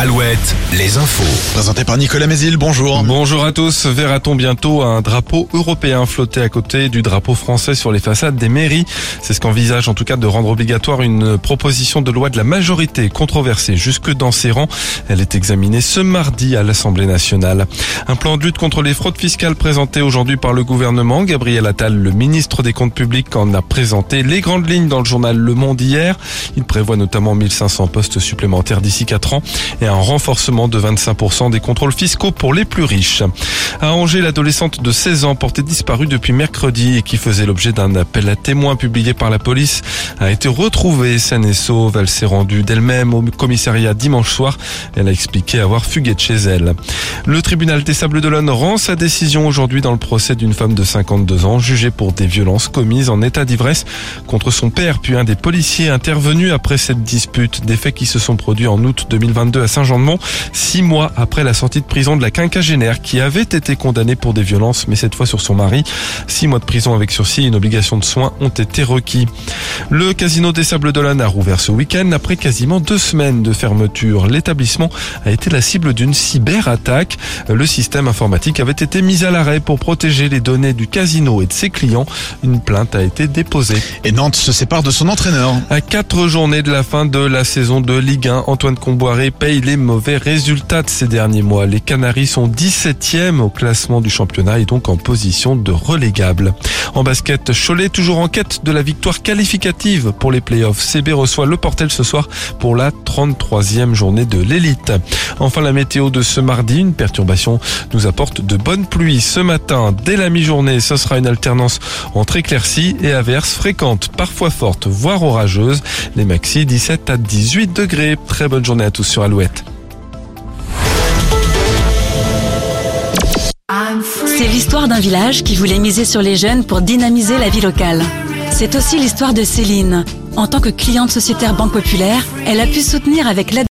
Alouette, les infos. Présenté par Nicolas Mézil, bonjour. Bonjour à tous. Verra-t-on bientôt un drapeau européen flotter à côté du drapeau français sur les façades des mairies? C'est ce qu'envisage en tout cas de rendre obligatoire une proposition de loi de la majorité controversée jusque dans ses rangs. Elle est examinée ce mardi à l'Assemblée nationale. Un plan de lutte contre les fraudes fiscales présenté aujourd'hui par le gouvernement. Gabriel Attal, le ministre des Comptes publics, en a présenté les grandes lignes dans le journal Le Monde hier. Il prévoit notamment 1500 postes supplémentaires d'ici 4 ans et un renforcement de 25% des contrôles fiscaux pour les plus riches. À Angers, l'adolescente de 16 ans portée disparue depuis mercredi et qui faisait l'objet d'un appel à témoins publié par la police a été retrouvée saine et sauve. Elle s'est rendue d'elle-même au commissariat dimanche soir. Elle a expliqué avoir fugué de chez elle. Le tribunal des Sables d'Olonne rend sa décision aujourd'hui dans le procès d'une femme de 52 ans jugée pour des violences commises en état d'ivresse contre son père puis un des policiers intervenus après cette dispute. Des faits qui se sont produits en août 2022 à Saint-Jean-de-Mont, six mois après la sortie de prison de la quinquagénaire qui avait été condamnée pour des violences, mais cette fois sur son mari. Six mois de prison avec sursis et une obligation de soins ont été requis. Le casino des Sables d'Olonne a rouvert ce week-end après quasiment deux semaines de fermeture. L'établissement a été la cible d'une cyberattaque. Le système informatique avait été mis à l'arrêt pour protéger les données du casino et de ses clients. Une plainte a été déposée. Et Nantes se sépare de son entraîneur. À quatre journées de la fin de la saison de Ligue 1, Antoine Comboiré paye les mauvais résultats de ces derniers mois. Les Canaries sont 17e au classement du championnat et donc en position de relégable. En basket, Cholet toujours en quête de la victoire qualificative pour les playoffs. CB reçoit le Portel ce soir pour la 33e journée de l'élite. Enfin, la météo de ce mardi, une perturbation nous apporte de bonnes pluies ce matin. Dès la mi-journée, ce sera une alternance entre éclaircies et averses fréquentes, parfois fortes, voire orageuses. Les maxi 17 à 18 degrés. Très bonne journée à tous sur Alouette. C'est l'histoire d'un village qui voulait miser sur les jeunes pour dynamiser la vie locale. C'est aussi l'histoire de Céline. En tant que cliente sociétaire Banque Populaire, elle a pu soutenir avec l'aide